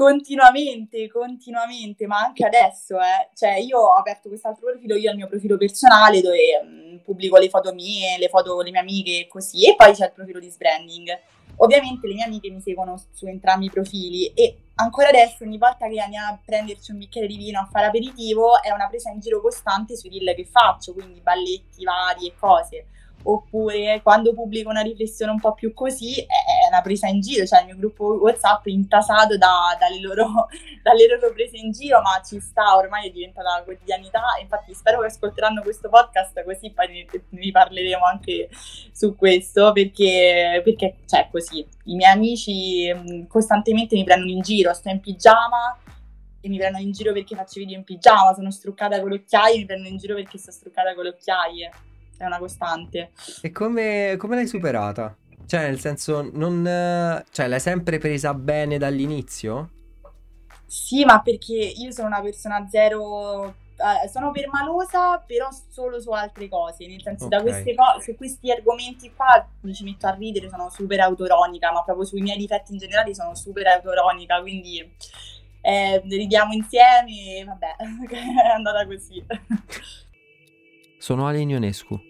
Continuamente, continuamente, ma anche adesso, eh. Cioè, io ho aperto quest'altro profilo, io ho il mio profilo personale dove mh, pubblico le foto mie, le foto con le mie amiche e così, e poi c'è il profilo di Sbranding. Ovviamente le mie amiche mi seguono su entrambi i profili e ancora adesso ogni volta che andiamo a prenderci un bicchiere di vino a fare aperitivo è una presa in giro costante sui reel che faccio, quindi balletti vari e cose oppure quando pubblico una riflessione un po' più così è una presa in giro, cioè il mio gruppo WhatsApp è intasato da, dalle, loro, dalle, loro, prese in giro, ma ci sta, ormai è diventata quotidianità, infatti spero che ascolteranno questo podcast così poi ne parleremo anche su questo, perché, perché cioè, così, i miei amici mm, costantemente mi prendono in giro, sto in pigiama e mi prendono in giro perché faccio video in pigiama, sono struccata con le occhiaie, mi prendono in giro perché sto struccata con le occhiaie è una costante. E come, come l'hai superata? Cioè, nel senso, non, cioè, l'hai sempre presa bene dall'inizio? Sì, ma perché io sono una persona zero. Eh, sono permalosa, però solo su altre cose. Nel senso, okay. da queste cose, su questi argomenti qua mi ci metto a ridere, sono super autoronica, ma proprio sui miei difetti in generale sono super autoronica. Quindi eh, ridiamo insieme e vabbè, è andata così. Sono Ale Ionescu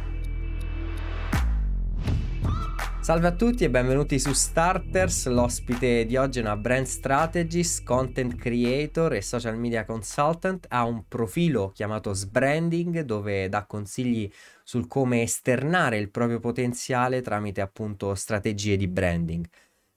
Salve a tutti e benvenuti su Starters. L'ospite di oggi è una brand strategist, content creator e social media consultant. Ha un profilo chiamato Sbranding dove dà consigli sul come esternare il proprio potenziale tramite appunto strategie di branding.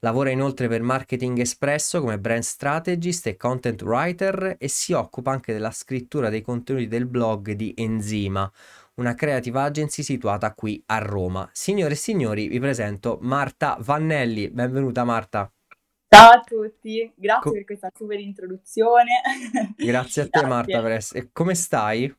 Lavora inoltre per Marketing Espresso come brand strategist e content writer e si occupa anche della scrittura dei contenuti del blog di Enzima, una creative agency situata qui a Roma. Signore e signori, vi presento Marta Vannelli. Benvenuta Marta. Ciao a tutti, grazie Co- per questa super introduzione. Grazie a te grazie. Marta per essere... Come stai?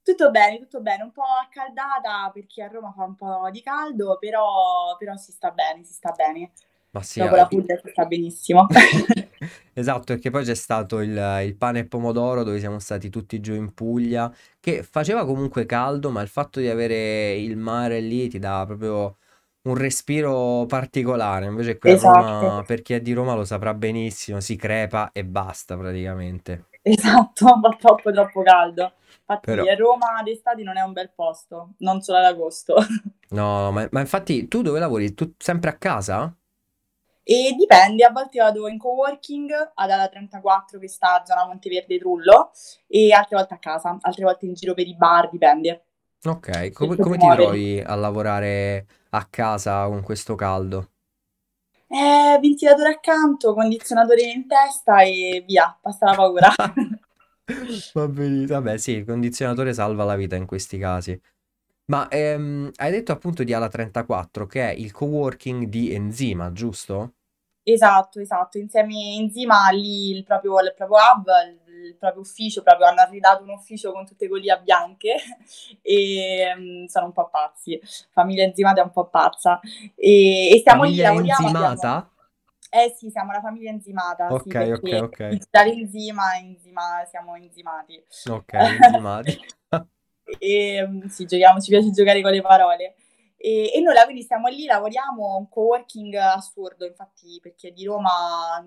Tutto bene, tutto bene, un po' accaldata perché a Roma fa un po' di caldo, però, però si sta bene, si sta bene. Ma sì, Dopo la Puglia si sta benissimo. esatto, perché poi c'è stato il, il pane e pomodoro dove siamo stati tutti giù in Puglia, che faceva comunque caldo, ma il fatto di avere il mare lì ti dà proprio un respiro particolare. Invece qui a Roma, Esatto, per chi è di Roma lo saprà benissimo, si crepa e basta praticamente. esatto, fa troppo troppo caldo. Infatti Però, Roma d'estate non è un bel posto, non solo ad agosto. no, ma, ma infatti tu dove lavori? Tu sempre a casa? E dipende, a volte vado in coworking ad Ala 34 che sta a zona Monteverde Trullo e altre volte a casa, altre volte in giro per i bar, dipende. Ok, come, come ti trovi a lavorare a casa con questo caldo? Eh, ventilatore accanto, condizionatore in testa e via, passa la paura. Va benissimo, vabbè sì, il condizionatore salva la vita in questi casi. Ma ehm, hai detto appunto di Ala 34 che è il coworking di Enzima, giusto? Esatto, esatto, insieme Enzima lì il proprio, il proprio hub, il proprio ufficio, proprio hanno arredato un ufficio con tutte golia bianche e um, sono un po' pazzi, famiglia enzimata è un po' pazza e, e stiamo famiglia lì, lavoriamo. enzimata? Abbiamo... Eh sì, siamo la famiglia enzimata, ok, sì, ok, ok. Dall'enzima, enzima, siamo enzimati. Ok, enzimati. e sì, giochiamo, ci piace giocare con le parole. E, e noi quindi stiamo lì, lavoriamo un coworking assurdo, infatti perché di Roma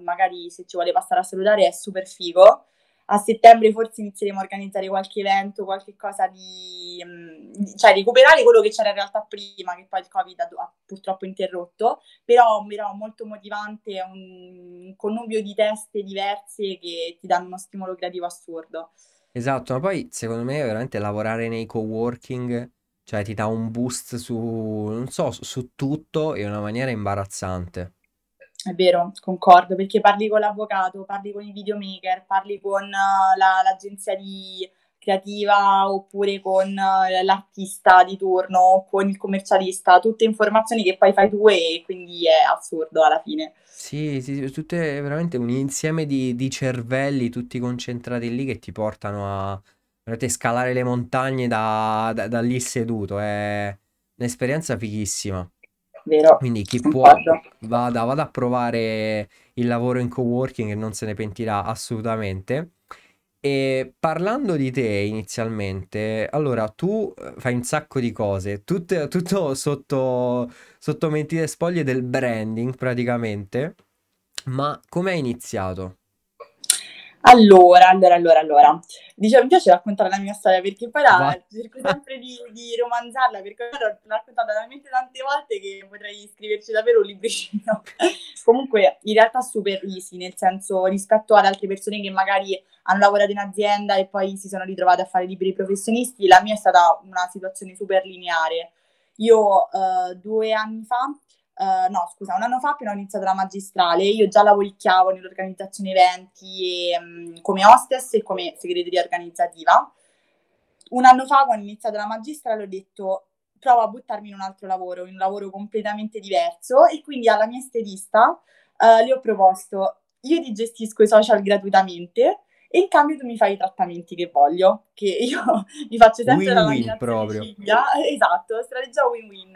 magari se ci vuole passare a salutare è super figo. A settembre forse inizieremo a organizzare qualche evento, qualche cosa di... cioè recuperare quello che c'era in realtà prima, che poi il Covid ha, ha purtroppo interrotto, però, però molto motivante, un connubio di teste diverse che ti danno uno stimolo creativo assurdo. Esatto, ma poi secondo me veramente lavorare nei coworking cioè ti dà un boost su, non so, su tutto in una maniera imbarazzante. È vero, concordo, perché parli con l'avvocato, parli con i videomaker, parli con uh, la, l'agenzia di creativa oppure con uh, l'artista di turno, con il commercialista, tutte informazioni che poi fai tu e quindi è assurdo alla fine. Sì, sì, tutte veramente un insieme di, di cervelli tutti concentrati lì che ti portano a Veramente scalare le montagne da, da, da lì seduto è un'esperienza fighissima. vero. Quindi chi può vada, vada a provare il lavoro in coworking e non se ne pentirà assolutamente. E parlando di te inizialmente, allora tu eh, fai un sacco di cose, tutto, tutto sotto, sotto mentite spoglie del branding praticamente, ma come hai iniziato? Allora, allora, allora, allora. Diciamo, mi piace raccontare la mia storia perché poi la, cerco sempre di, di, romanzarla perché l'ho raccontata talmente tante volte che potrei scriverci davvero un libricino. Comunque, in realtà super easy, nel senso rispetto ad altre persone che magari hanno lavorato in azienda e poi si sono ritrovate a fare libri professionisti, la mia è stata una situazione super lineare. Io uh, due anni fa Uh, no, scusa, un anno fa appena ho iniziato la magistrale, io già lavoricchiavo nell'organizzazione eventi e, um, come hostess e come segreteria organizzativa. Un anno fa, quando ho iniziato la magistrale, ho detto provo a buttarmi in un altro lavoro, in un lavoro completamente diverso e quindi alla mia stilista uh, le ho proposto io ti gestisco i social gratuitamente e in cambio tu mi fai i trattamenti che voglio, che io mi faccio sempre win la win proprio. Esatto, strategia win-win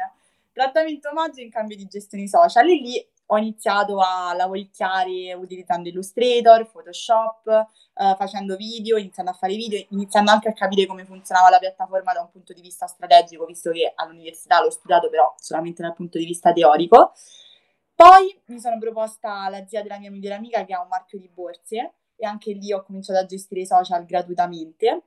trattamento omaggio in cambio di gestione social e lì ho iniziato a lavoricchiare utilizzando Illustrator, Photoshop, eh, facendo video, iniziando a fare video, iniziando anche a capire come funzionava la piattaforma da un punto di vista strategico, visto che all'università l'ho studiato però solamente dal punto di vista teorico. Poi mi sono proposta la zia della mia migliore amica che ha un marchio di borse e anche lì ho cominciato a gestire i social gratuitamente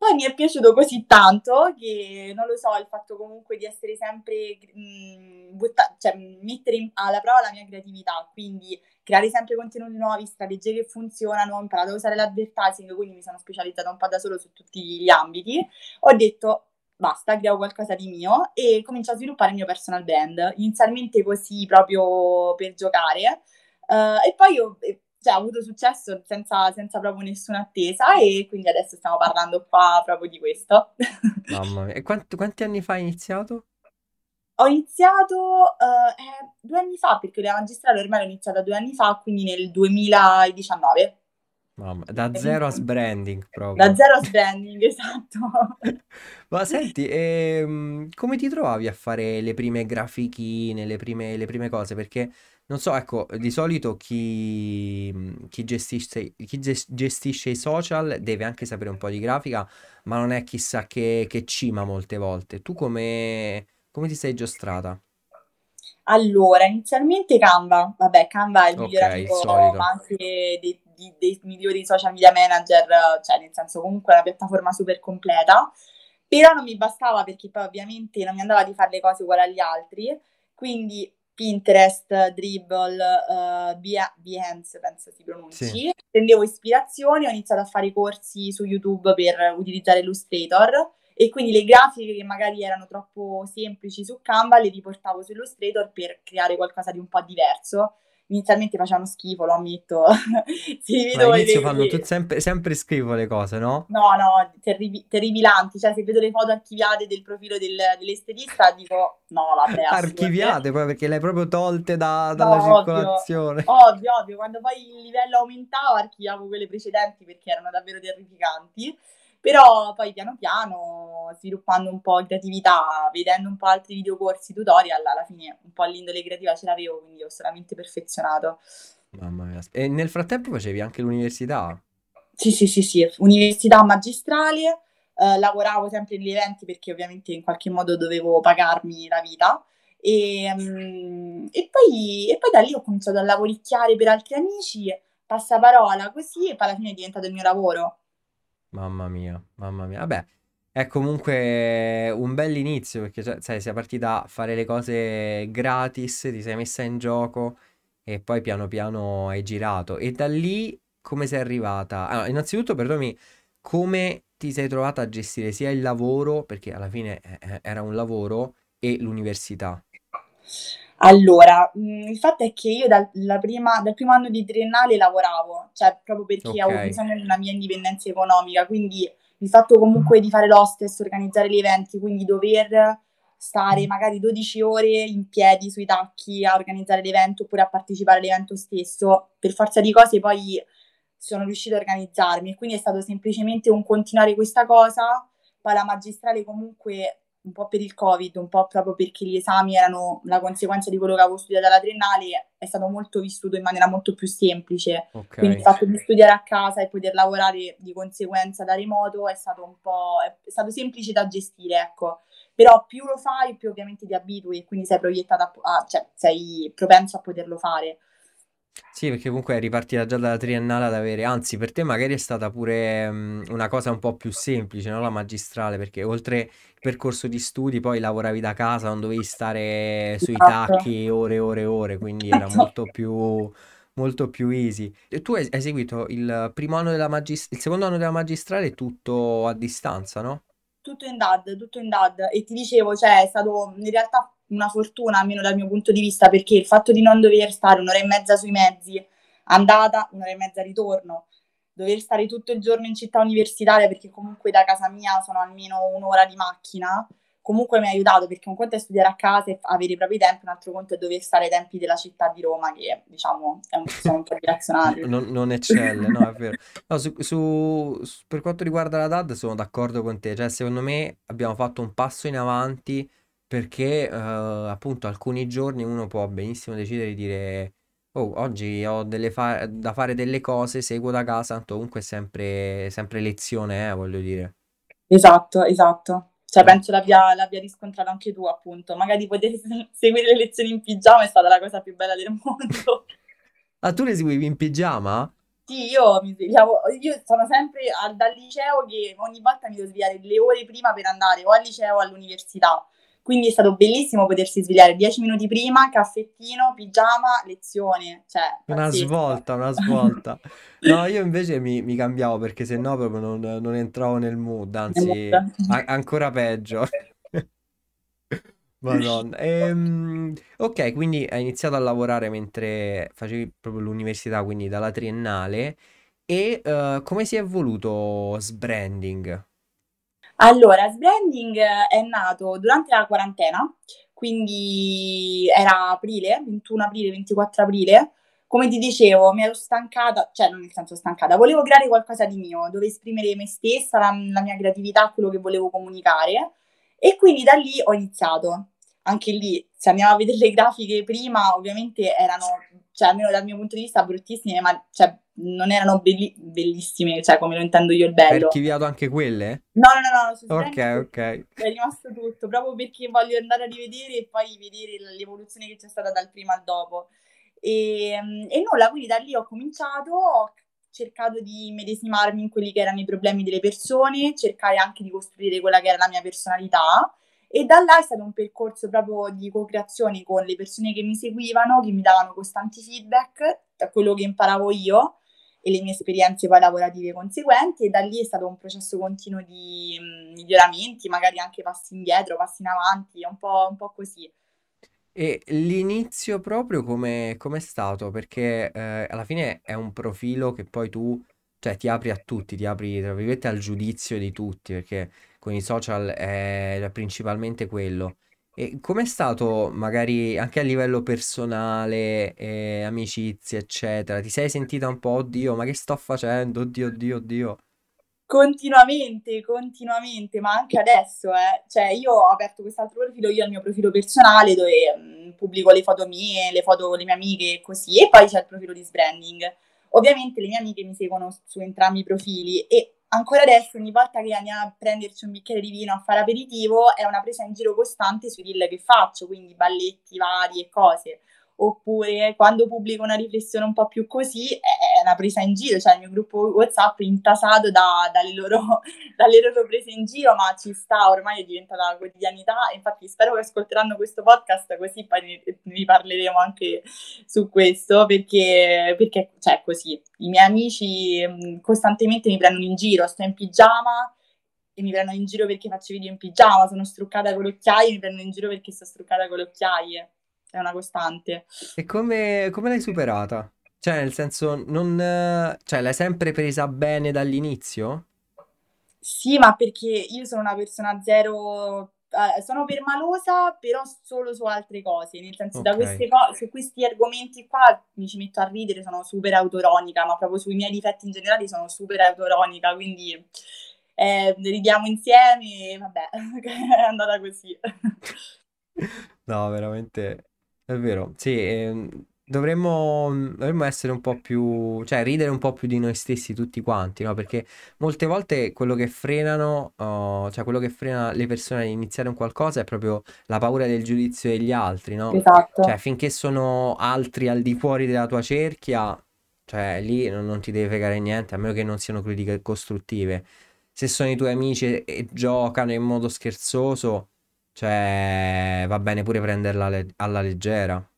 poi mi è piaciuto così tanto che, non lo so, il fatto comunque di essere sempre, mh, butta- cioè mettere in- alla prova la mia creatività, quindi creare sempre contenuti nuovi, strategie che funzionano, ho imparato a usare l'advertising, quindi mi sono specializzata un po' da solo su tutti gli ambiti, ho detto basta, creo qualcosa di mio e comincio a sviluppare il mio personal brand, inizialmente così proprio per giocare, uh, e poi ho cioè, ha avuto successo senza, senza, proprio nessuna attesa e quindi adesso stiamo parlando qua proprio di questo. Mamma mia, e quanti, quanti anni fa hai iniziato? Ho iniziato uh, eh, due anni fa, perché la magistrale ormai l'ho iniziata due anni fa, quindi nel 2019. Mamma, da zero a sbranding proprio. Da zero a sbranding, esatto. Ma senti, ehm, come ti trovavi a fare le prime grafichine, le prime, le prime cose? Perché non so, ecco, di solito chi, chi gestisce, chi gestisce i social deve anche sapere un po' di grafica, ma non è chissà che, che cima molte volte. Tu come, come ti sei giostrata? Allora, inizialmente Canva, vabbè, Canva è il migliore Ok, amico, solito. ma anche dei, di- dei migliori social media manager, cioè nel senso comunque è una piattaforma super completa, però non mi bastava perché poi ovviamente non mi andava di fare le cose uguali agli altri, quindi Pinterest, Dribble, uh, Behance, penso si pronunci. Sì. Prendevo ispirazioni, ho iniziato a fare i corsi su YouTube per utilizzare Illustrator e quindi le grafiche che magari erano troppo semplici su Canva le riportavo su Illustrator per creare qualcosa di un po' diverso inizialmente facevano schifo, lo ammetto. si vedo Ma all'inizio fanno tutte sempre, sempre schifo le cose, no? No, no, terrib- terribilanti. Cioè, se vedo le foto archiviate del profilo del, dell'estetista, dico no, vabbè. Archiviate poi perché le hai proprio tolte da, dalla no, circolazione. Ovvio, ovvio, ovvio. Quando poi il livello aumentava, archiviavo quelle precedenti perché erano davvero terrificanti. Però poi piano piano, sviluppando un po' creatività, vedendo un po' altri videocorsi, tutorial, alla fine un po' l'indole creativa ce l'avevo, quindi ho solamente perfezionato. Mamma mia. E nel frattempo facevi anche l'università? Sì, sì, sì, sì, università magistrale, eh, lavoravo sempre negli eventi perché ovviamente in qualche modo dovevo pagarmi la vita. E, um, e, poi, e poi da lì ho cominciato a lavoricchiare per altri amici, passaparola così e poi alla fine è diventato il mio lavoro. Mamma mia, mamma mia. Vabbè, è comunque un bell'inizio perché cioè, sai, sei partita a fare le cose gratis, ti sei messa in gioco e poi piano piano hai girato. E da lì come sei arrivata? Allora, innanzitutto, perdonami, come ti sei trovata a gestire sia il lavoro, perché alla fine eh, eh, era un lavoro, e l'università? Allora, mhmm, il fatto è che io dal prima dal primo anno di triennale lavoravo, cioè proprio perché avevo bisogno di una mia indipendenza economica, quindi il fatto comunque di fare l'hostess, organizzare gli eventi, quindi dover stare magari 12 ore in piedi sui tacchi a organizzare l'evento oppure a partecipare all'evento stesso, per forza di cose poi sono riuscita a organizzarmi e quindi è stato semplicemente un continuare questa cosa, poi la magistrale comunque un po' per il Covid, un po' proprio perché gli esami erano la conseguenza di quello che avevo studiato alla triennale, è stato molto vissuto in maniera molto più semplice. Okay. Quindi il fatto di studiare a casa e poter lavorare di conseguenza da remoto è stato un po' è stato semplice da gestire, ecco. Però più lo fai, più ovviamente ti abitui e quindi sei proiettata a, a cioè sei propenso a poterlo fare. Sì, perché comunque è ripartita già dalla triennale ad avere, anzi per te magari è stata pure um, una cosa un po' più semplice, no? La magistrale, perché oltre il percorso di studi poi lavoravi da casa, non dovevi stare sui esatto. tacchi ore e ore e ore, quindi era molto più, molto più easy. E tu hai, hai seguito il primo anno della magistrale, il secondo anno della magistrale tutto a distanza, no? Tutto in DAD, tutto in DAD. E ti dicevo, cioè è stato in realtà una fortuna, almeno dal mio punto di vista, perché il fatto di non dover stare un'ora e mezza sui mezzi, andata, un'ora e mezza ritorno, dover stare tutto il giorno in città universitaria, perché comunque da casa mia sono almeno un'ora di macchina, comunque mi ha aiutato perché un conto è studiare a casa e avere i propri tempi, un altro conto è dover stare ai tempi della città di Roma, che diciamo un, sono un po' direzionati. non, non eccelle, no, è vero. No, su, su, su, per quanto riguarda la DAD sono d'accordo con te, cioè secondo me abbiamo fatto un passo in avanti perché eh, appunto alcuni giorni uno può benissimo decidere di dire oh oggi ho delle fa- da fare delle cose, seguo da casa, tanto comunque è sempre, sempre lezione, eh, voglio dire. Esatto, esatto. Cioè, penso l'abbia, l'abbia riscontrato anche tu, appunto. Magari poter seguire le lezioni in pigiama è stata la cosa più bella del mondo. Ah, tu le seguivi in pigiama? Sì, io mi svegliavo, io sono sempre al, dal liceo che ogni volta mi devo svegliare le ore prima per andare o al liceo o all'università. Quindi è stato bellissimo potersi svegliare dieci minuti prima, caffettino, pigiama, lezione. Cioè, una pazzesco. svolta, una svolta. No, io invece mi, mi cambiavo perché se no proprio non, non entravo nel mood, anzi a- ancora peggio. Madonna. Ehm, ok, quindi hai iniziato a lavorare mentre facevi proprio l'università, quindi dalla triennale. E uh, come si è evoluto Sbranding? Allora, Sbranding è nato durante la quarantena, quindi era aprile, 21 aprile, 24 aprile. Come ti dicevo, mi ero stancata, cioè non nel senso stancata, volevo creare qualcosa di mio, dove esprimere me stessa, la, la mia creatività, quello che volevo comunicare. E quindi da lì ho iniziato. Anche lì, se andiamo a vedere le grafiche prima, ovviamente erano, cioè almeno dal mio punto di vista, bruttissime, ma cioè, non erano belli- bellissime, cioè come lo intendo io il bello. Hai archiviato anche quelle? No, no, no, no, su Ok, ok. È rimasto tutto, proprio perché voglio andare a rivedere e poi vedere l'evoluzione che c'è stata dal prima al dopo. E, e nulla, quindi da lì ho cominciato, ho cercato di medesimarmi in quelli che erano i problemi delle persone, cercare anche di costruire quella che era la mia personalità. E da là è stato un percorso proprio di co-creazione con le persone che mi seguivano, che mi davano costanti feedback da quello che imparavo io e le mie esperienze poi lavorative conseguenti e da lì è stato un processo continuo di miglioramenti, magari anche passi indietro, passi in avanti, un po', un po così. E l'inizio proprio come è stato? Perché eh, alla fine è un profilo che poi tu, cioè, ti apri a tutti, ti apri, tra virgolette, al giudizio di tutti, perché con i social è principalmente quello. E com'è stato magari anche a livello personale, eh, amicizie, eccetera? Ti sei sentita un po', oddio, ma che sto facendo? Oddio, oddio, oddio. Continuamente, continuamente, ma anche adesso, eh. Cioè, io ho aperto quest'altro profilo, io ho il mio profilo personale dove mh, pubblico le foto mie, le foto delle mie amiche e così, e poi c'è il profilo di Sbranding. Ovviamente le mie amiche mi seguono su entrambi i profili e ancora adesso ogni volta che andiamo a prenderci un bicchiere di vino a fare aperitivo è una presa in giro costante sui reel che faccio, quindi balletti vari e cose. Oppure quando pubblico una riflessione un po' più così è una presa in giro, cioè il mio gruppo WhatsApp è intasato da, dalle, loro, dalle, loro, prese in giro, ma ci sta, ormai è diventata quotidianità, infatti spero che ascolteranno questo podcast così poi ne, ne parleremo anche su questo, perché, perché cioè, così, i miei amici mm, costantemente mi prendono in giro, sto in pigiama e mi prendono in giro perché faccio video in pigiama, sono struccata con le occhiaie, mi prendono in giro perché sto struccata con le occhiaie è una costante. E come, come l'hai superata? Cioè, nel senso, non, cioè, l'hai sempre presa bene dall'inizio? Sì, ma perché io sono una persona zero. Eh, sono permalosa, però solo su altre cose. Nel senso, da queste co- su questi argomenti qua mi ci metto a ridere, sono super autoronica, ma proprio sui miei difetti in generale sono super autoronica, quindi eh, ridiamo insieme, vabbè, è andata così. No, veramente è vero. Sì, ehm, dovremmo, dovremmo essere un po' più, cioè ridere un po' più di noi stessi tutti quanti, no? Perché molte volte quello che frenano, oh, cioè quello che frena le persone ad iniziare un qualcosa è proprio la paura del giudizio degli altri, no? Esatto. Cioè, finché sono altri al di fuori della tua cerchia, cioè lì non, non ti deve fregare niente, a meno che non siano critiche costruttive. Se sono i tuoi amici e giocano in modo scherzoso, cioè va bene pure prenderla alla leggera.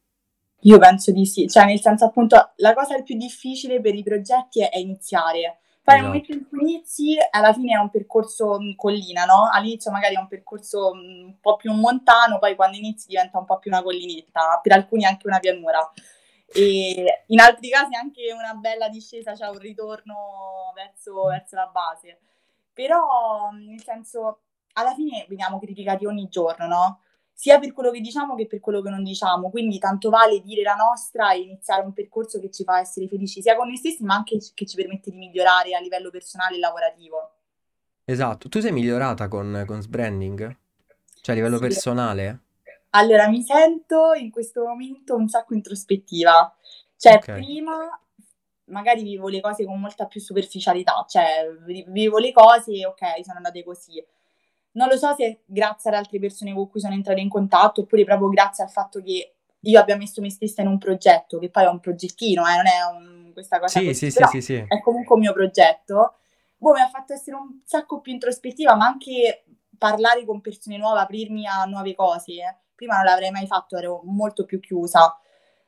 Io penso di sì, cioè nel senso appunto la cosa più difficile per i progetti è, è iniziare. Poi nel Esatto. momento in cui inizi, alla fine è un percorso in collina, no? All'inizio magari è un percorso mh, un po' più montano, poi quando inizi diventa un po' più una collinetta, per alcuni anche una pianura. E in altri casi anche una bella discesa, cioè un ritorno verso, verso la base. Però, mh, nel senso, alla fine veniamo criticati ogni giorno, no? Sia per quello che diciamo che per quello che non diciamo. Quindi tanto vale dire la nostra e iniziare un percorso che ci fa essere felici sia con noi stessi, ma anche che ci permette di migliorare a livello personale e lavorativo. Esatto. Tu sei migliorata con, con Sbranding? Cioè a livello Sì. personale? Allora, mi sento in questo momento un sacco introspettiva. Cioè, Ok. prima magari vivo le cose con molta più superficialità, cioè vi- vivo le cose e ok, sono andate così. Non lo so se è grazie ad altre persone con cui sono entrata in contatto oppure proprio grazie al fatto che io abbia messo me stessa in un progetto, che poi è un progettino, eh, non è un- questa cosa Sì, così, sì, sì, però sì, sì. è comunque un mio progetto. Boh, mi ha fatto essere un sacco più introspettiva, ma anche parlare con persone nuove, aprirmi a nuove cose. eh. Prima non l'avrei mai fatto, ero molto più chiusa,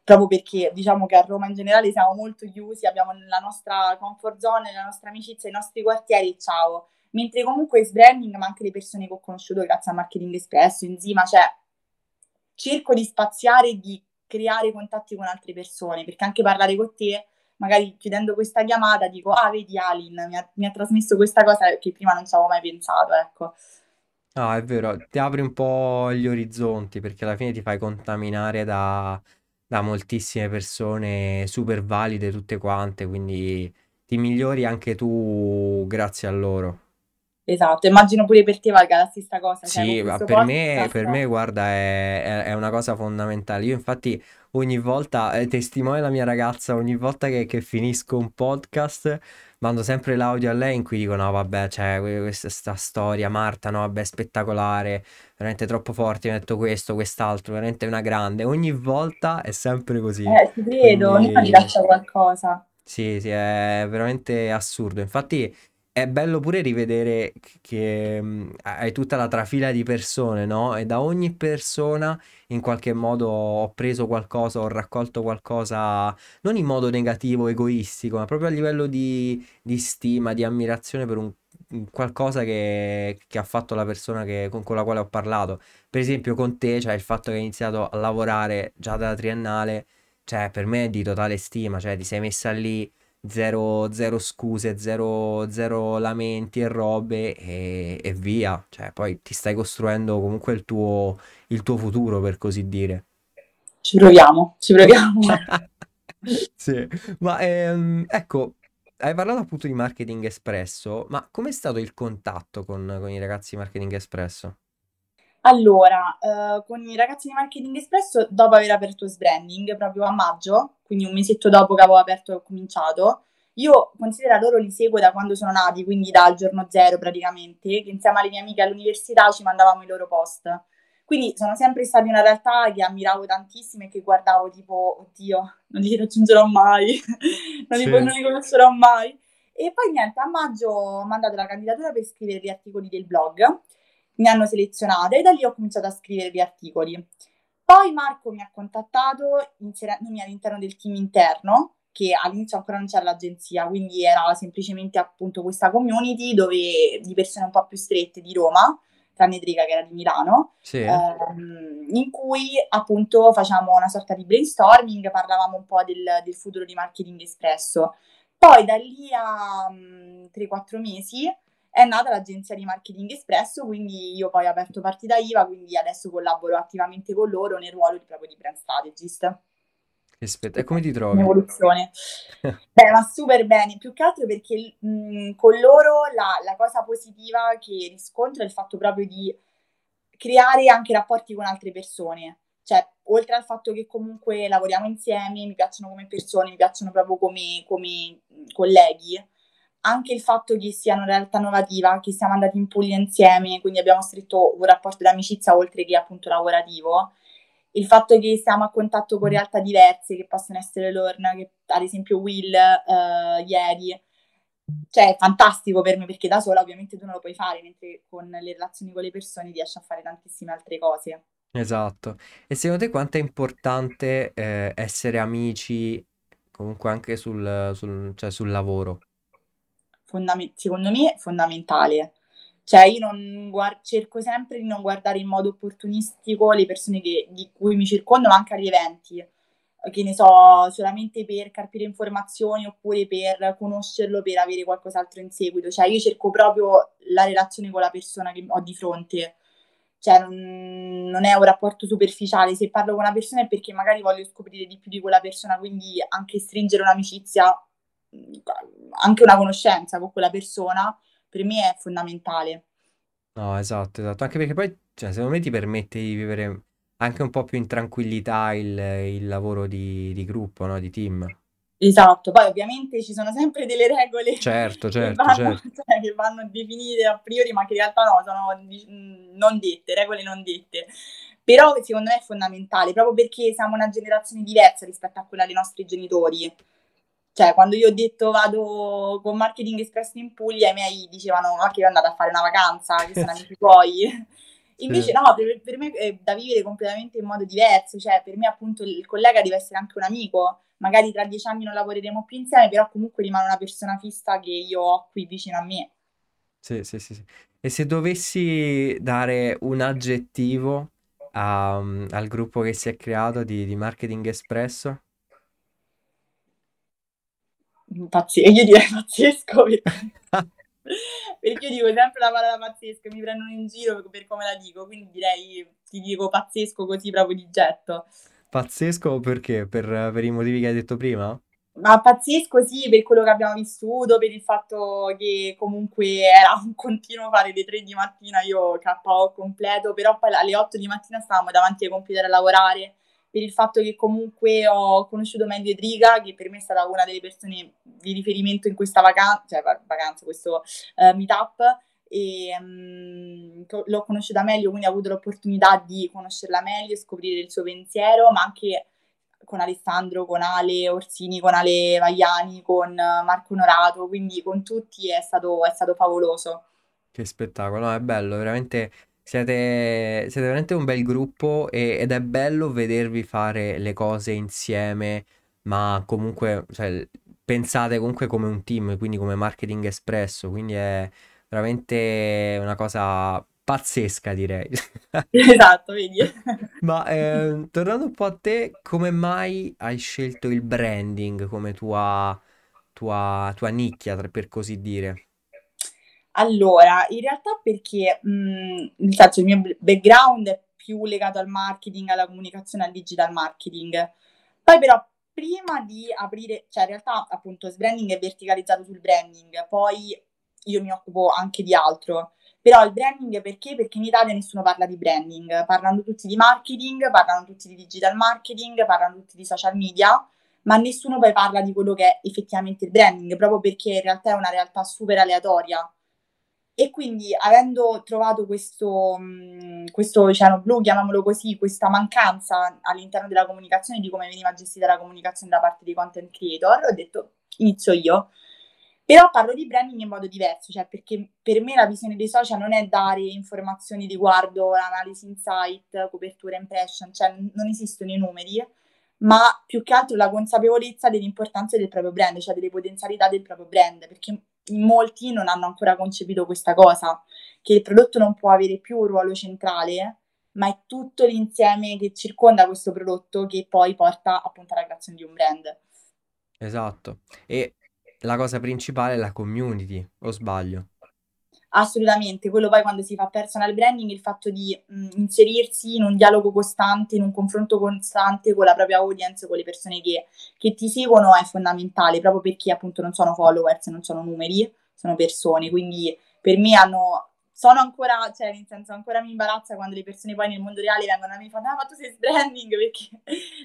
proprio perché diciamo che a Roma in generale siamo molto chiusi, abbiamo la nostra comfort zone, la nostra amicizia, i nostri quartieri ciao. Mentre comunque Sbranding, ma anche le persone che ho conosciuto grazie a Marketing Espresso, Enzima, cioè cerco di spaziare e di creare contatti con altre persone, perché anche parlare con te, magari chiudendo questa chiamata, dico, ah, vedi Alin, mi ha, mi ha trasmesso questa cosa che prima non ci avevo mai pensato, ecco. No, è vero, ti apri un po' gli orizzonti perché alla fine ti fai contaminare da, da moltissime persone super valide tutte quante, quindi ti migliori anche tu grazie a loro. Esatto, immagino pure per te valga la stessa cosa, cioè Sì, con ma per me, podcast... per me, guarda, è, è- una cosa fondamentale. Io infatti ogni volta, eh, testimone la mia ragazza, ogni volta che, che finisco un podcast, mando sempre l'audio a lei in cui dico, no, vabbè, cioè, que- questa sta storia, Marta, no, vabbè, spettacolare, veramente troppo forte, mi ha detto questo, quest'altro, veramente una grande. Ogni volta è sempre così. Eh, ti credo, ognuno ti Quindi... lascia qualcosa. Sì, sì, è veramente assurdo. Infatti è bello pure rivedere che mh, hai tutta la trafila di persone, no? E da ogni persona in qualche modo ho preso qualcosa, ho raccolto qualcosa, non in modo negativo, egoistico, ma proprio a livello di, di stima, di ammirazione per un qualcosa che, che ha fatto la persona che- con, con la quale ho parlato. Per esempio con te, cioè il fatto che hai iniziato a lavorare già dalla triennale. Cioè, per me è di totale stima, cioè ti sei messa lì, zero, zero scuse, zero, zero lamenti e robe e, e via. Cioè, poi ti stai costruendo comunque il tuo, il tuo futuro, per così dire. Ci proviamo, ci proviamo. Sì, ma ehm, ecco, hai parlato appunto di marketing espresso, ma com'è stato il contatto con, con i ragazzi di marketing espresso? Allora, eh, con i ragazzi di Marketing Espresso, dopo aver aperto Sbranding, proprio a maggio, quindi un mesetto dopo che avevo aperto e ho cominciato, io considero loro li seguo da quando sono nati, quindi dal giorno zero praticamente, che insieme alle mie amiche all'università ci mandavamo i loro post. Quindi sono sempre stati una realtà che ammiravo tantissimo e che guardavo tipo, oddio, non li raggiungerò mai, non li, Sì. non li conoscerò mai. E poi niente, a maggio ho mandato la candidatura per scrivere gli articoli del blog, mi hanno selezionata e da lì ho cominciato a scrivere gli articoli. Poi Marco mi ha contattato inserendomi all'interno del team interno, che all'inizio ancora non c'era l'agenzia, quindi era semplicemente appunto questa community dove di persone un po' più strette di Roma, tranne Drica che era di Milano, Sì? ehm, in cui appunto facciamo una sorta di brainstorming, parlavamo un po' del, del futuro di Marketing Espresso. Poi da lì a mm, 3-4 mesi è nata l'agenzia di Marketing Espresso, quindi io poi ho aperto partita IVA, quindi adesso collaboro attivamente con loro nel ruolo di, proprio di brand strategist. Che spett- e come ti trovi? evoluzione. Beh, ma super bene, più che altro perché mh, con loro la, la cosa positiva che riscontro è il fatto proprio di creare anche rapporti con altre persone. Cioè, oltre al fatto che comunque lavoriamo insieme, mi piacciono come persone, mi piacciono proprio come, come colleghi, anche il fatto che sia una realtà innovativa, che siamo andati in Puglia insieme, quindi abbiamo stretto un rapporto di amicizia oltre che appunto lavorativo, il fatto che siamo a contatto con realtà diverse, che possono essere Lorna, che ad esempio Will eh, ieri, cioè è fantastico per me perché da sola ovviamente tu non lo puoi fare, mentre con le relazioni con le persone riesci a fare tantissime altre cose. Esatto. E secondo te quanto è importante eh, essere amici comunque anche sul, sul- cioè sul lavoro? Fondame- secondo me fondamentale. Cioè, io non guar- cerco sempre di non guardare in modo opportunistico le persone che- di cui mi circondo, ma anche agli eventi. Che ne so, solamente per capire informazioni oppure per conoscerlo, per avere qualcos'altro in seguito. Cioè, io cerco proprio la relazione con la persona che ho di fronte. Cioè, non, è un rapporto superficiale. Se parlo con una persona è perché magari voglio scoprire di più di quella persona, quindi anche stringere un'amicizia, anche una conoscenza con quella persona per me è fondamentale. No, esatto, esatto. Anche perché poi, cioè, secondo me ti permette di vivere anche un po' più in tranquillità il, il lavoro di, di gruppo, no? Di team. Esatto, poi ovviamente ci sono sempre delle regole Certo, che certo, vanno, certo. cioè, che vanno definite a priori, ma che in realtà no, sono non dette, regole non dette. Però secondo me è fondamentale, proprio perché siamo una generazione diversa rispetto a quella dei nostri genitori. Cioè, quando io ho detto vado con Marketing Espresso in Puglia, i miei dicevano ma che è andata a fare una vacanza, che sono amici tuoi. Sì. Invece no, per, per me è da vivere completamente in modo diverso, cioè per me appunto il collega deve essere anche un amico, magari tra dieci anni non lavoreremo più insieme, però comunque rimane una persona fissa che io ho qui vicino a me. Sì, sì, sì, sì. E se dovessi dare un aggettivo a- al gruppo che si è creato di, di Marketing Espresso? E io direi pazzesco perché, perché io dico sempre la parola pazzesco, mi prendono in giro per, per come la dico, quindi direi ti dico pazzesco così proprio di getto. Pazzesco perché? Per, per i motivi che hai detto prima? Ma pazzesco sì, per quello che abbiamo vissuto, per il fatto che comunque era un continuo fare le 3 di mattina, io KO completo, però poi alle 8 di mattina stavamo davanti ai computer a lavorare, per il fatto che comunque ho conosciuto meglio Edriga, che per me è stata una delle persone di riferimento in questa vacanza, cioè va- vacanza, questo eh, meetup, e co- l'ho conosciuta meglio, quindi ho avuto l'opportunità di conoscerla meglio scoprire il suo pensiero, ma anche con Alessandro, con Ale Orsini, con Ale Vaiani, con Marco Onorato, quindi con tutti è stato, è stato favoloso. Che spettacolo, no, è bello, veramente siete, siete veramente un bel gruppo e- ed è bello vedervi fare le cose insieme, ma comunque, cioè, pensate comunque come un team, quindi come Marketing Espresso, quindi è veramente una cosa pazzesca, direi. Esatto, vedi? Ma ehm, tornando un po' a te, come mai hai scelto il branding come tua, tua, tua nicchia, per così dire? Allora, in realtà perché, mh, nel senso, il mio background è più legato al marketing, alla comunicazione, al digital marketing. Poi però, prima di aprire, cioè in realtà appunto Sbranding è verticalizzato sul branding, poi io mi occupo anche di altro. Però il branding perché? Perché in Italia nessuno parla di branding, parlano tutti di marketing, parlano tutti di digital marketing, parlano tutti di social media, ma nessuno poi parla di quello che è effettivamente il branding, proprio perché in realtà è una realtà super aleatoria. E quindi, avendo trovato questo, mh, questo oceano blu, chiamiamolo così, questa mancanza all'interno della comunicazione, di come veniva gestita la comunicazione da parte dei content creator, ho detto inizio io. Però parlo di branding in modo diverso, cioè perché per me la visione dei social non è dare informazioni riguardo l'analisi insight, copertura impression, cioè non esistono i numeri, ma più che altro la consapevolezza dell'importanza del proprio brand, cioè delle potenzialità del proprio brand, perché molti non hanno ancora concepito questa cosa, che il prodotto non può avere più un ruolo centrale, ma è tutto l'insieme che circonda questo prodotto che poi porta appunto alla creazione di un brand. Esatto. E la cosa principale è la community, o sbaglio? Assolutamente, quello poi quando si fa personal branding, il fatto di mh, inserirsi in un dialogo costante, in un confronto costante con la propria audience, con le persone che, che ti seguono è fondamentale, proprio perché appunto non sono followers, non sono numeri, sono persone, quindi per me hanno sono ancora, cioè nel senso ancora mi imbarazza quando le persone poi nel mondo reale vengono a me e fanno ah ma tu sei branding perché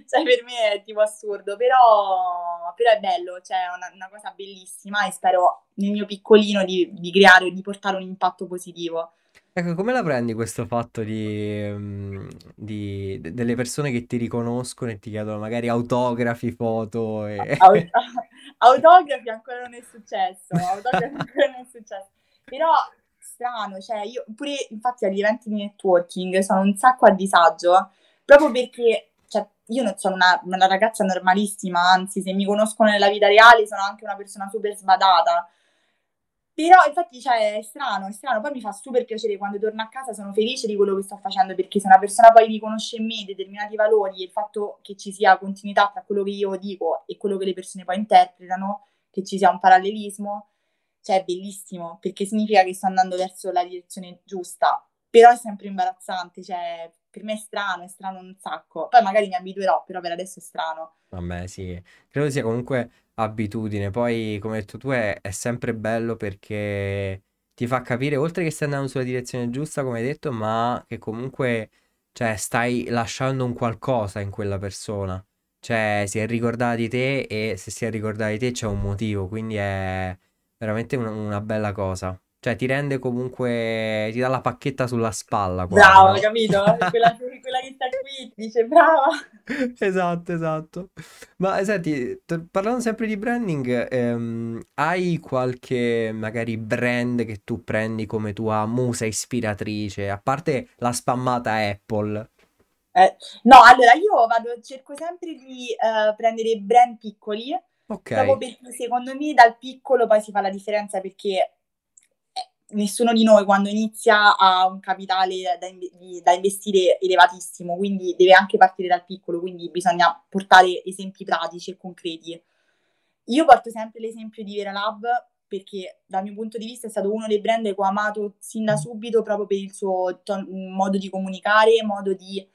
cioè per me è tipo assurdo però, però è bello, cioè è una, una, cosa bellissima e spero nel mio piccolino di, di creare, di portare un impatto positivo. Ecco, come la prendi questo fatto di, mm, di, delle persone che ti riconoscono e ti chiedono magari autografi, foto? E... autografi ancora non è successo, autografi ancora non è successo. Però strano, cioè io pure infatti agli eventi di networking sono un sacco a disagio, proprio perché cioè, io non sono una, una, ragazza normalissima, anzi se mi conoscono nella vita reale sono anche una persona super sbadata. Però infatti cioè, è strano, è strano, poi mi fa super piacere quando torno a casa, sono felice di quello che sto facendo perché se una persona poi riconosce in me determinati valori e il fatto che ci sia continuità tra quello che io dico e quello che le persone poi interpretano, che ci sia un parallelismo, cioè è bellissimo perché significa che sto andando verso la direzione giusta, però è sempre imbarazzante, cioè per me è strano, è strano un sacco. Poi magari mi abituerò, però per adesso è strano. Vabbè, sì, credo sia comunque abitudine. Poi, come hai detto tu, è, è sempre bello perché ti fa capire, oltre che stai andando sulla direzione giusta, come hai detto, ma che comunque, cioè, stai lasciando un qualcosa in quella persona. Cioè, si è ricordata di te e se si è ricordata di te c'è un motivo, quindi è veramente una, una bella cosa. Cioè, ti rende comunque, ti dà la pacchetta sulla spalla. Bravo, no? capito? Quella, quella, che sta qui dice brava. Esatto, esatto. Ma senti, t- parlando sempre di branding, ehm, hai qualche magari brand che tu prendi come tua musa ispiratrice, a parte la spammata Apple? Eh, no, allora io vado, cerco sempre di uh, prendere brand piccoli Ok. Perché secondo me dal piccolo poi si fa la differenza perché eh, nessuno di noi quando inizia ha un capitale da, in- da, investire elevatissimo, quindi deve anche partire dal piccolo, quindi bisogna portare esempi pratici e concreti. Io porto sempre l'esempio di Vera Lab perché dal mio punto di vista è stato uno dei brand che ho amato sin da subito proprio per il suo ton- modo di comunicare, modo di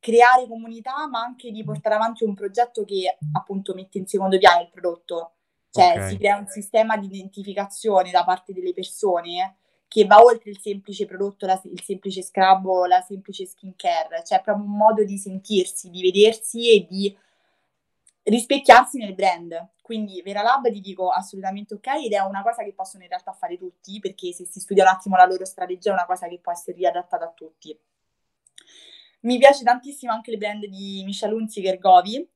creare comunità, ma anche di portare avanti un progetto che appunto mette in secondo piano il prodotto. Cioè okay. si crea un sistema di identificazione da parte delle persone che va oltre il semplice prodotto, la, il semplice scrub o la semplice skincare, cioè proprio un modo di sentirsi, di vedersi e di rispecchiarsi nel brand. Quindi Vera Lab ti dico assolutamente ok ed è una cosa che possono in realtà fare tutti perché se si studia un attimo la loro strategia è una cosa che può essere riadattata a tutti. Mi piace tantissimo anche il brand di Michelle Hunziker Govi,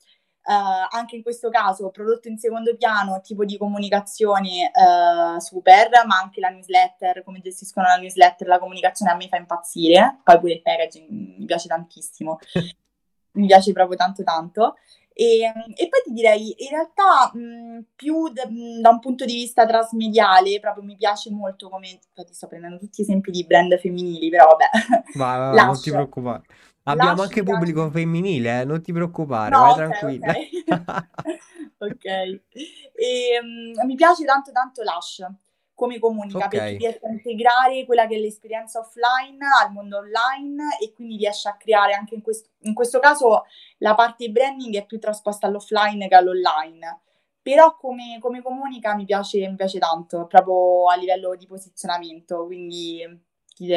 Uh, anche in questo caso prodotto in secondo piano, tipo di comunicazione uh, super, ma anche la newsletter, come gestiscono la newsletter, la comunicazione a me fa impazzire, poi pure il packaging mi piace tantissimo, mi piace proprio tanto tanto. E, e poi ti direi, in realtà mh, più d- mh, da un punto di vista trasmediale, proprio mi piace molto come, ti sto prendendo tutti esempi di brand femminili, però vabbè. Va, va, non ti preoccupare. Abbiamo anche pubblico femminile, eh, non ti preoccupare, no, vai okay, tranquilla. Ok, okay. E, um, mi piace tanto tanto Lush come comunica perché riesce a integrare quella che è l'esperienza offline al mondo online e quindi riesce a creare anche in questo, in questo caso la parte branding è più trasposta all'offline che all'online però come, come comunica mi piace, mi piace tanto proprio a livello di posizionamento quindi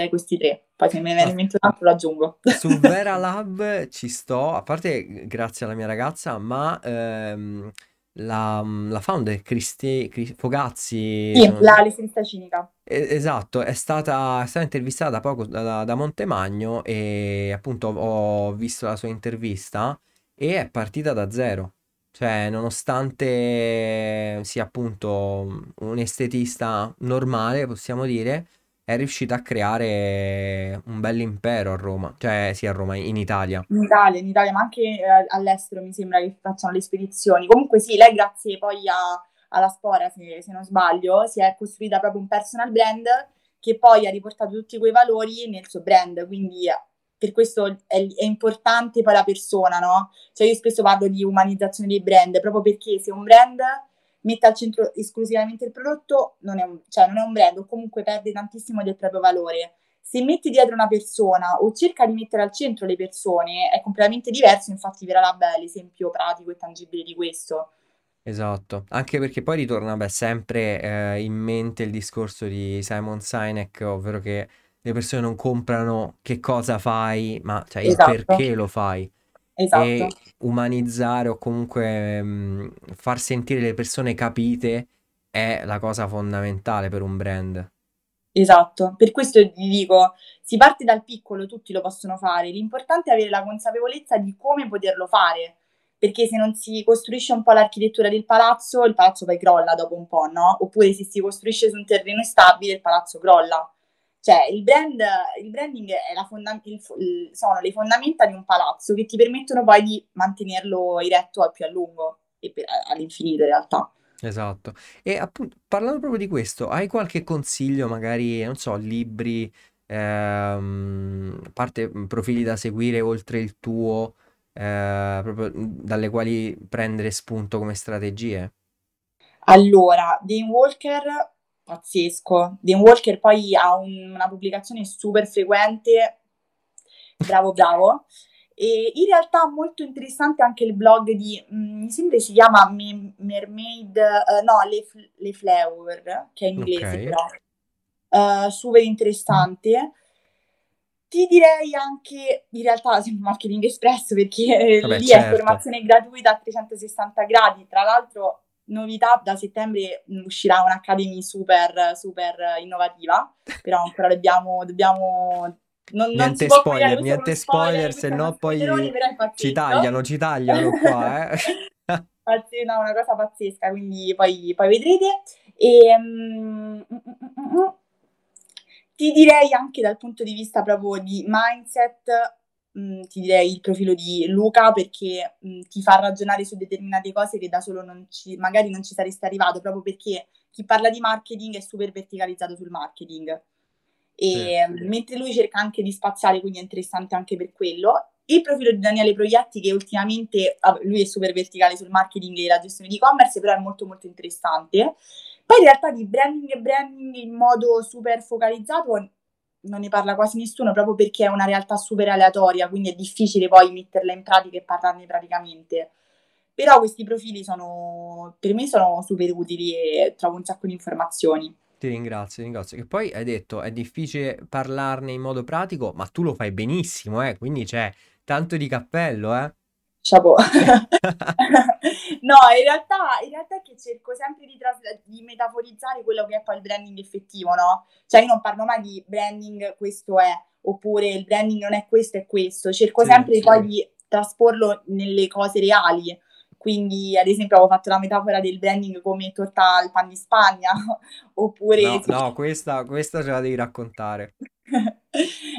questi tre. Poi se me ne viene in mente un altro lo aggiungo. Su Vera Lab ci sto, a parte grazie alla mia ragazza, ma ehm, la, la founder Cristi, Cristi Fogazzi... Sì, non... la lesionista cinica. esatto, è stata, è stata intervistata da poco da, da Montemagno e appunto ho visto la sua intervista e è partita da zero. Cioè, nonostante sia appunto un estetista normale, possiamo dire, è riuscita a creare un bel impero a Roma, cioè sì a Roma, in Italia. In Italia, in Italia, ma anche eh, all'estero mi sembra che facciano le spedizioni. Comunque sì, lei grazie poi a, alla Spora, se, se, non sbaglio, si è costruita proprio un personal brand che poi ha riportato tutti quei valori nel suo brand, quindi per questo è, è importante poi la persona, no? Cioè io spesso parlo di umanizzazione dei brand, proprio perché se un brand mette al centro esclusivamente il prodotto, non è un, cioè non è un brand o comunque perde tantissimo del proprio valore. Se metti dietro una persona o cerca di mettere al centro le persone, è completamente diverso, infatti Veralab è l'esempio pratico e tangibile di questo. Esatto, anche perché poi ritorna beh, sempre eh, in mente il discorso di Simon Sinek, ovvero che le persone non comprano che cosa fai, ma cioè il Esatto, perché lo fai. Esatto. E umanizzare o comunque mh, far sentire le persone capite è la cosa fondamentale per un brand. Esatto, per questo ti dico, si parte dal piccolo, tutti lo possono fare, l'importante è avere la consapevolezza di come poterlo fare, perché se non si costruisce un po' l'architettura del palazzo, il palazzo poi crolla dopo un po', no? Oppure se si costruisce su un terreno instabile, il palazzo crolla. Cioè, il brand, il branding è la fonda- il- il- sono le fondamenta di un palazzo che ti permettono poi di mantenerlo eretto a più a lungo e per- all'infinito in realtà. Esatto. E appunto, parlando proprio di questo, hai qualche consiglio, magari, non so, libri, ehm, parte profili da seguire oltre il tuo, eh, proprio dalle quali prendere spunto come strategie? Allora, Dane Walker, pazzesco. Dane Walker poi ha un- una pubblicazione super frequente, bravo bravo. E in realtà molto interessante anche il blog di, mm, mi sembra si chiama Me- Mermaid, eh, no, Le, F- Le Flower, che è in inglese Ok. però, eh, super interessante. Ti direi anche, in realtà, sempre Marketing Espresso, perché Vabbè, lì è certo. formazione gratuita a 360 gradi. Tra l'altro, novità, da settembre mm, uscirà un'Academy super, super innovativa, però ancora dobbiamo, dobbiamo non, non Niente comunicare spoiler, niente spoiler, spoiler, se no poi ci tagliano, ci tagliano qua, eh. No, una cosa pazzesca, quindi poi, poi vedrete. E, mm, mm, mm, ti direi anche dal punto di vista proprio di mindset, mm, ti direi il profilo di Luca perché mm, ti fa ragionare su determinate cose che da solo non ci, magari non ci saresti arrivato, proprio perché chi parla di marketing è super verticalizzato sul marketing. Sì. E mm, mentre lui cerca anche di spaziare, quindi è interessante anche per quello. Il profilo di Daniele Proietti, che ultimamente lui è super verticale sul marketing e la gestione di e-commerce, però è molto molto interessante. Poi in realtà di branding e branding in modo super focalizzato non ne parla quasi nessuno proprio perché è una realtà super aleatoria, quindi è difficile poi metterla in pratica e parlarne praticamente. Però questi profili sono, per me sono super utili e trovo un sacco di informazioni. Ti ringrazio, ti ringrazio. Che poi hai detto è difficile parlarne in modo pratico, ma tu lo fai benissimo, eh? Quindi c'è tanto di cappello, eh? Chapeau. No, in realtà, in realtà è che cerco sempre di, tras- di metaforizzare quello che è poi il branding effettivo, no? Cioè io non parlo mai di branding questo è, oppure il branding non è questo, è questo. Cerco Sì, sempre sì. poi di trasporlo nelle cose reali. Quindi, ad esempio, avevo fatto la metafora del branding come torta al pan di Spagna, oppure No, no, questa, questa ce la devi raccontare.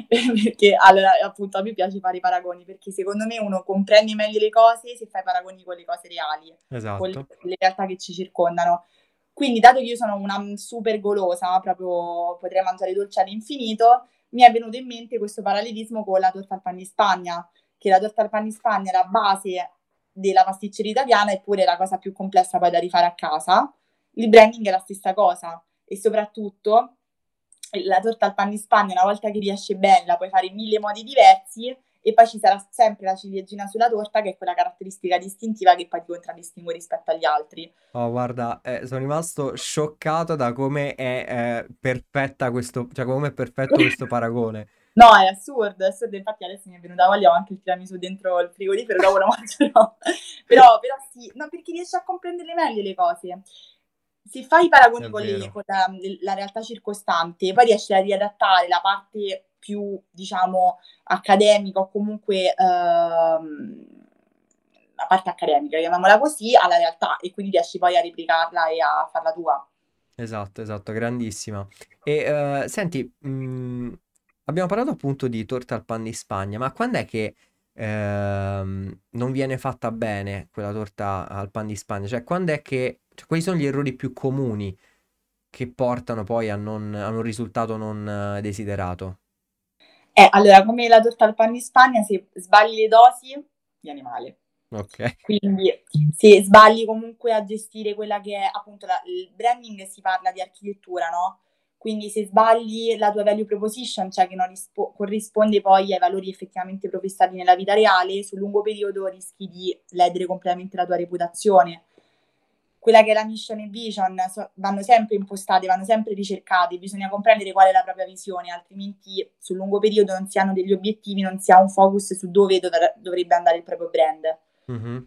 perché allora appunto a me piace fare i paragoni perché secondo me uno comprende meglio le cose se fa i paragoni con le cose reali con le, Esatto. le realtà che ci circondano quindi dato che io sono una super golosa proprio potrei mangiare dolce all'infinito mi è venuto in mente questo parallelismo con la torta al pan di Spagna che la torta al pan di Spagna è la base della pasticceria italiana eppure è la cosa più complessa poi da rifare a casa il branding è la stessa cosa e soprattutto la torta al pan di Spagna, una volta che riesce bene, la puoi fare in mille modi diversi e poi ci sarà sempre la ciliegina sulla torta, che è quella caratteristica distintiva che poi ti contraddistingue rispetto agli altri. Oh, guarda, eh, sono rimasto scioccato da come è eh, perfetta questo, cioè come è perfetto questo paragone. No, è assurdo, è assurdo. Infatti adesso mi è venuta voglia, anche il tiramisù dentro il frigorifero, dopo lo mangerò. però, però sì, no, perché riesci a comprendere meglio le cose. Se fai i paragoni con, le- con la, la realtà circostante, poi riesci a riadattare la parte più, diciamo, accademica o comunque ehm, la parte accademica, chiamiamola così, alla realtà e quindi riesci poi a replicarla e a farla tua. Esatto, esatto, grandissima. E eh, senti, mh, abbiamo parlato appunto di torta al pan di Spagna, ma quando è che ehm, non viene fatta bene quella torta al pan di Spagna? Cioè, quando è che, cioè, quali sono gli errori più comuni che portano poi a, non- a un risultato non eh, desiderato? Eh, allora, come la torta al pan di Spagna, se sbagli le dosi, viene male. Ok. Quindi se sbagli comunque a gestire quella che è appunto la, il branding, si parla di architettura, no? Quindi se sbagli la tua value proposition, cioè che non rispo- corrisponde poi ai valori effettivamente professati nella vita reale, sul lungo periodo rischi di ledere completamente la tua reputazione. Quella che è la mission e vision so- vanno sempre impostate, vanno sempre ricercate, bisogna comprendere qual è la propria visione, altrimenti sul lungo periodo non si hanno degli obiettivi, non si ha un focus su dove dov- dovrebbe andare il proprio brand. Mm-hmm.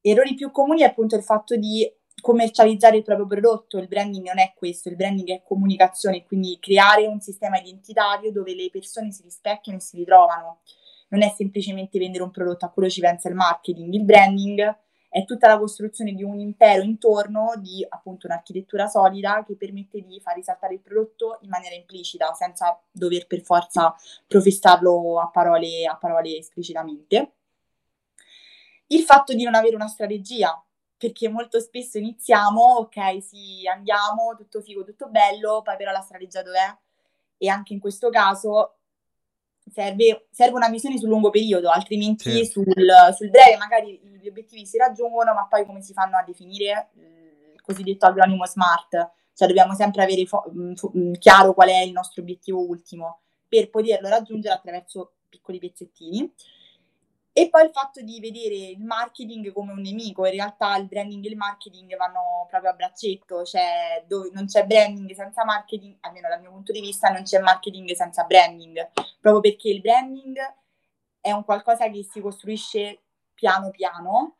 Errori più comuni è appunto il fatto di commercializzare il proprio prodotto, il branding non è questo, il branding è comunicazione, quindi creare un sistema identitario dove le persone si rispecchiano e si ritrovano. Non è semplicemente vendere un prodotto, a quello ci pensa il marketing, il branding è tutta la costruzione di un impero intorno di appunto un'architettura solida che permette di far risaltare il prodotto in maniera implicita, senza dover per forza professarlo a parole, a parole esplicitamente. Il fatto di non avere una strategia, perché molto spesso iniziamo, ok, sì, andiamo, tutto figo, tutto bello, poi però la strategia dov'è? E anche in questo caso serve, serve una visione sul lungo periodo, altrimenti Sì. sul, sul breve magari gli obiettivi si raggiungono, ma poi come si fanno a definire il cosiddetto acronimo SMART? Cioè dobbiamo sempre avere fo- mh, fo- mh, chiaro qual è il nostro obiettivo ultimo per poterlo raggiungere attraverso piccoli pezzettini. E poi il fatto di vedere il marketing come un nemico, in realtà il branding e il marketing vanno proprio a braccetto, cioè dove non c'è branding senza marketing, almeno dal mio punto di vista non c'è marketing senza branding, proprio perché il branding è un qualcosa che si costruisce piano piano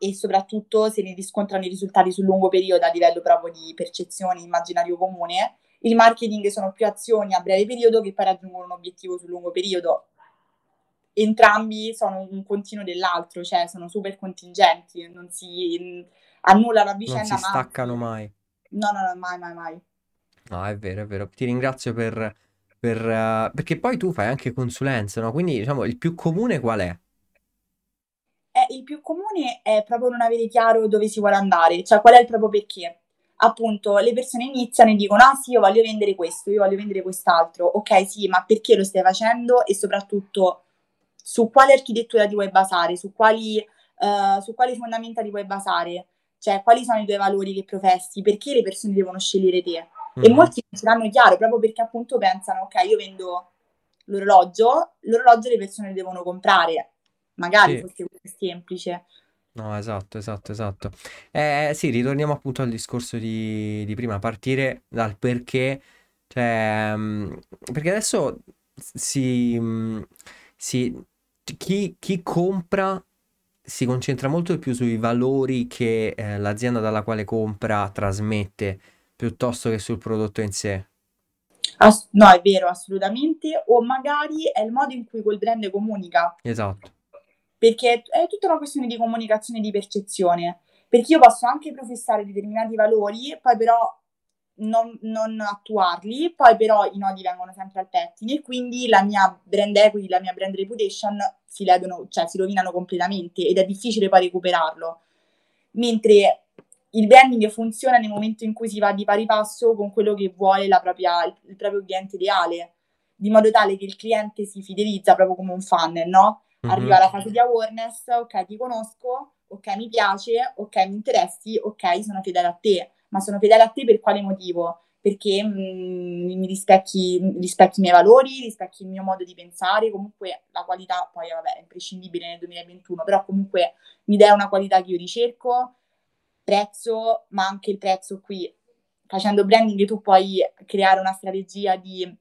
e soprattutto se ne riscontrano i risultati sul lungo periodo a livello proprio di percezione, immaginario comune. Il marketing sono più azioni a breve periodo che poi raggiungono un obiettivo sul lungo periodo entrambi sono un continuo dell'altro, cioè sono super contingenti, non si annullano a Non vicenda, si ma staccano anzi, mai. no, no, no, mai, mai, mai. No, è vero, è vero. Ti ringrazio per, per, eh, perché poi tu fai anche consulenza, no? Quindi, diciamo, il più comune qual è? Eh, il più comune è proprio non avere chiaro dove si vuole andare, cioè qual è il proprio perché. Appunto, le persone iniziano e dicono: Ah, sì, io voglio vendere questo, io voglio vendere quest'altro. Ok, sì, ma perché lo stai facendo? E soprattutto su quale architettura ti vuoi basare, su quali, eh, su quali fondamenta ti vuoi basare, cioè quali sono i tuoi valori che professi, perché le persone devono scegliere te. E Mhm. molti non ce l'hanno chiaro proprio perché appunto pensano: Ok, io vendo l'orologio, l'orologio le persone devono comprare. Magari Sì. fosse semplice. No, esatto, esatto, esatto. Eh, sì, ritorniamo appunto al discorso di, di prima, partire dal perché, cioè, mm, perché adesso si, mm, si- chi, chi compra si concentra molto di più sui valori che eh, l'azienda dalla quale compra trasmette, piuttosto che sul prodotto in sé. Ass- no, è vero, assolutamente. O magari è il modo in cui quel brand comunica. Esatto, perché è tutta una questione di comunicazione e di percezione. Perché io posso anche professare determinati valori, poi però non, non attuarli, poi però i nodi vengono sempre al pettine e quindi la mia brand equity, la mia brand reputation si ledono, cioè si rovinano completamente ed è difficile poi recuperarlo. Mentre il branding funziona nel momento in cui si va di pari passo con quello che vuole la propria, il, proprio cliente ideale, di modo tale che il cliente si fidelizza proprio come un funnel, no? Arriva Mhm. alla fase di awareness, ok, ti conosco, ok, mi piace, ok, mi interessi, ok, sono fedele a te. Ma sono fedele a te per quale motivo? Perché mm, mi rispecchi, rispecchi i miei valori, rispecchi il mio modo di pensare, comunque la qualità, poi vabbè, è imprescindibile nel 2021, però comunque mi dai una qualità che io ricerco, prezzo, ma anche il prezzo qui. Facendo branding tu puoi creare una strategia di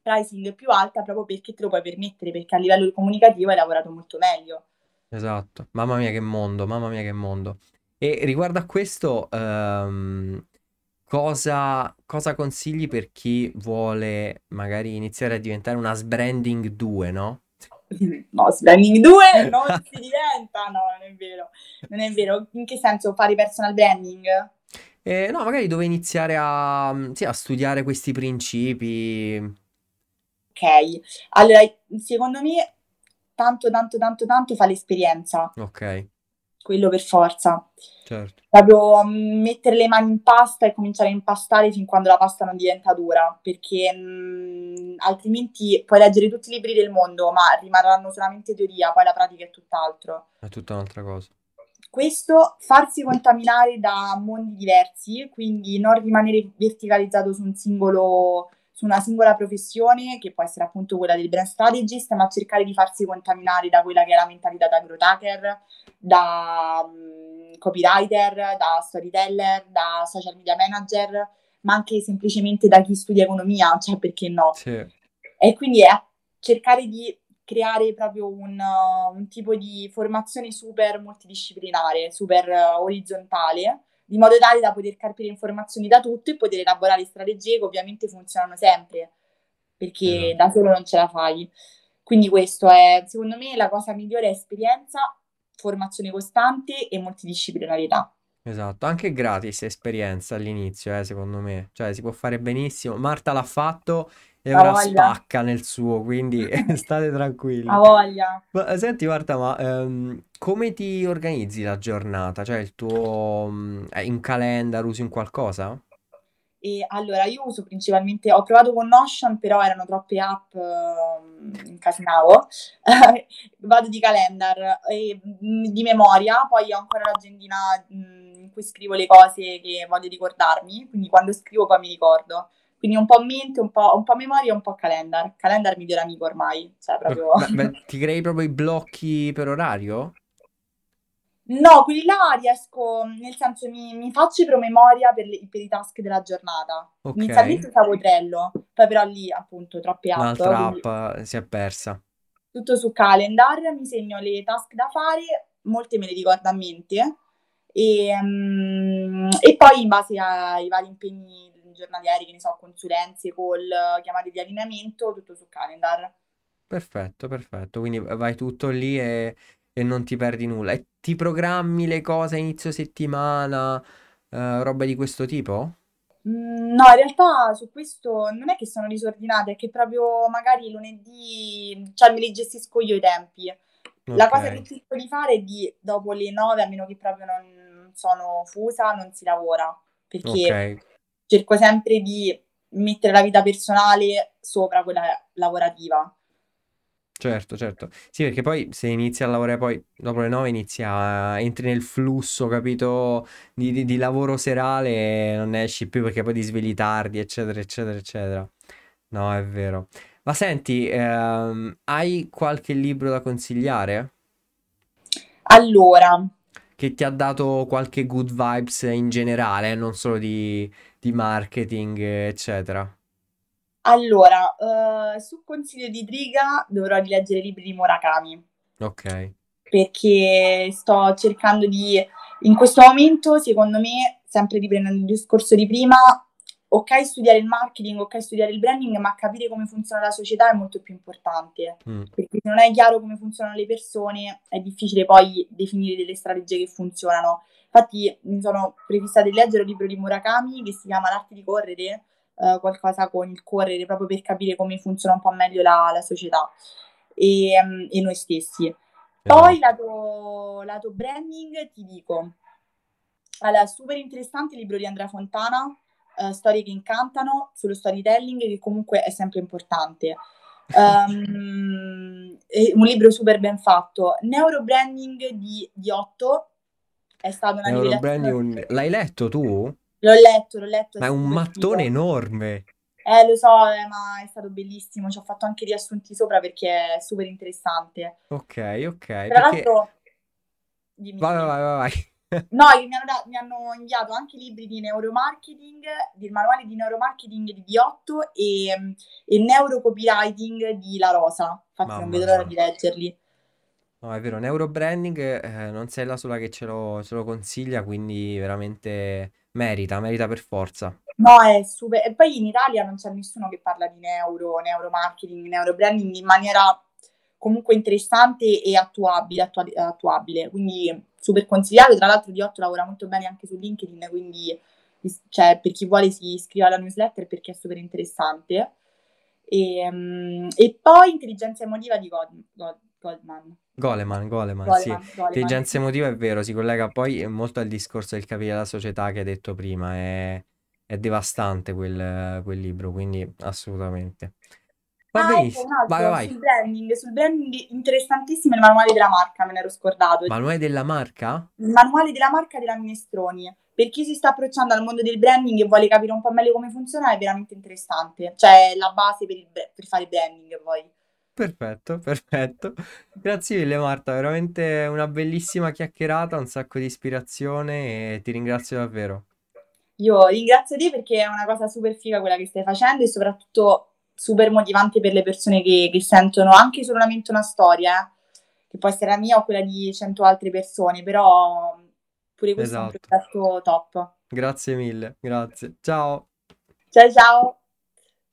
pricing più alta proprio perché te lo puoi permettere, perché a livello comunicativo hai lavorato molto meglio. esatto. Mamma mia che mondo, mamma mia che mondo. E riguardo a questo, ehm, cosa, cosa consigli per chi vuole magari iniziare a diventare una sbranding 2, no? No, branding 2 non si diventa, no, non è vero. Non è vero. In che senso fare personal branding? Eh, no, magari dove iniziare a, sì, a studiare questi principi. Ok. Allora, secondo me tanto tanto tanto tanto fa l'esperienza, Ok, quello per forza. certo. Proprio mm, mettere le mani in pasta e cominciare a impastare fin quando la pasta non diventa dura, perché mm, altrimenti puoi leggere tutti i libri del mondo, ma rimarranno solamente teoria, poi la pratica è tutt'altro. È tutta un'altra cosa. Questo, farsi contaminare da mondi diversi, quindi non rimanere verticalizzato su un singolo su una singola professione, che può essere appunto quella del brand strategist, ma cercare di farsi contaminare da quella che è la mentalità da growth hacker, da um, copywriter, da storyteller, da social media manager, ma anche semplicemente da chi studia economia, cioè perché no? Sì. E quindi è cercare di creare proprio un, uh, un tipo di formazione super multidisciplinare, super uh, orizzontale, di modo tale da poter capire informazioni da tutto e poter elaborare strategie che ovviamente funzionano sempre, perché esatto. da solo non ce la fai. Quindi questo è, secondo me, la cosa migliore è esperienza, formazione costante e multidisciplinarietà. Esatto, anche gratis esperienza all'inizio, eh, secondo me. Cioè, si può fare benissimo. Marta l'ha fatto e ora spacca nel suo, quindi state tranquilli. Ha voglia. Ma, eh, senti, Marta, ma ehm, come ti organizzi la giornata? Cioè, il tuo... Mm, hai un calendar, usi un qualcosa? E allora, io uso principalmente, ho provato con Notion, però erano troppe app, uh, incasinavo. Vado di calendar e mm, di memoria, poi ho ancora l'agendina mm, in cui scrivo le cose che voglio ricordarmi, quindi quando scrivo poi mi ricordo. Quindi un po' mente, un po', un po' memoria e un po' calendar. Calendar migliore amico ormai, cioè proprio... Beh, ti crei proprio i blocchi per orario? No, quelli là riesco, nel senso mi, mi faccio promemoria per, le, per i task della giornata. Ok. Inizialmente usavo Trello, poi però lì appunto troppe app. Quindi app eh, si è persa. tutto su calendar, mi segno le task da fare, molte me le ricordo a mente e, mm, e poi in base ai vari impegni giornalieri, che ne so, consulenze, call, chiamate di allineamento, tutto su calendar. Perfetto, perfetto. Quindi vai tutto lì e, e non ti perdi nulla. E ti programmi le cose a inizio settimana, eh, roba di questo tipo? Mm, no, in realtà su questo non è che sono disordinate, è che proprio magari lunedì, cioè me li gestisco io i tempi. La cosa che cerco di fare è di dopo le 9, a meno che proprio non sono fusa, non si lavora. Perché Ok cerco sempre di mettere la vita personale sopra quella lavorativa. Certo, certo. Sì, perché poi se inizi a lavorare poi dopo le 9 inizia, entri nel flusso, capito, di, di- di lavoro serale e non ne esci più perché poi ti svegli tardi, eccetera, eccetera, eccetera. No, è vero. Ma senti, ehm, hai qualche libro da consigliare? Allora, Che ti ha dato qualche good vibes in generale, non solo di, di marketing, eccetera? allora, eh, su consiglio di Driga dovrò rileggere i libri di Murakami, Ok. perché sto cercando di, in questo momento, secondo me, sempre riprendendo il discorso di prima, ok studiare il marketing, ok studiare il branding, ma capire come funziona la società è molto più importante, Mm. perché se non è chiaro come funzionano le persone, è difficile poi definire delle strategie che funzionano. Infatti mi sono prefissata di leggere un libro di Murakami che si chiama L'arte di correre, eh, qualcosa con il correre, proprio per capire come funziona un po' meglio la, la società e, mm, e noi stessi. Poi lato, lato branding ti dico, allora, super interessante il libro di Andrea Fontana, eh, Storie che incantano, sullo storytelling, che comunque è sempre importante. È un libro super ben fatto. Neurobranding di, di Otto è stata una Neurobranding, un- l'hai letto tu? L'ho letto, l'ho letto, è Ma è un mattone figo. enorme. Eh, lo so, eh, ma è stato bellissimo. Ci ho fatto anche riassunti sopra perché è super interessante. Ok, ok, Tra perché... l'altro, dimmi, Vai, vai, vai, vai. No, mi hanno, da- mi hanno inviato anche libri di neuromarketing, del manuale di neuromarketing di Biotto e, e neurocopywriting di La Rosa. Infatti non Mamma vedo l'ora mia. di leggerli. No, è vero, neurobranding eh, non sei la sola che ce lo, ce lo consiglia, quindi veramente merita, merita per forza. No, è super. E poi in Italia non c'è nessuno che parla di neuro, neuromarketing, neurobranding in maniera comunque interessante e attuabile, attua- attuabile. Quindi super consigliato. Tra l'altro Diotto lavora molto bene anche su LinkedIn, quindi cioè, per chi vuole si iscrive alla newsletter perché è super interessante. E, mm, e poi intelligenza emotiva di God- God- Goldman. Goleman, Goleman, sì. Goleman, Goleman, Intelligenza emotiva è vero, si collega poi molto al discorso del capire la società che hai detto prima, è, è devastante quel, quel libro, quindi assolutamente. Va Ah, ecco, benissimo, un vai, vai. sul branding, sul branding interessantissimo il manuale della marca, me ne ero scordato. Manuale della marca? Il manuale della marca della Minestroni. Per chi si sta approcciando al mondo del branding e vuole capire un po' meglio come funziona, è veramente interessante. Cioè, la base per, il per fare branding poi. Perfetto, perfetto. Grazie mille Marta, veramente una bellissima chiacchierata, un sacco di ispirazione e ti ringrazio davvero. Io ringrazio te perché è una cosa super figa quella che stai facendo e soprattutto super motivante per le persone che, che sentono anche solamente una storia, eh, che può essere la mia o quella di cento altre persone, però pure questo è un Esatto. progetto top. Grazie mille, grazie. Ciao. Ciao ciao!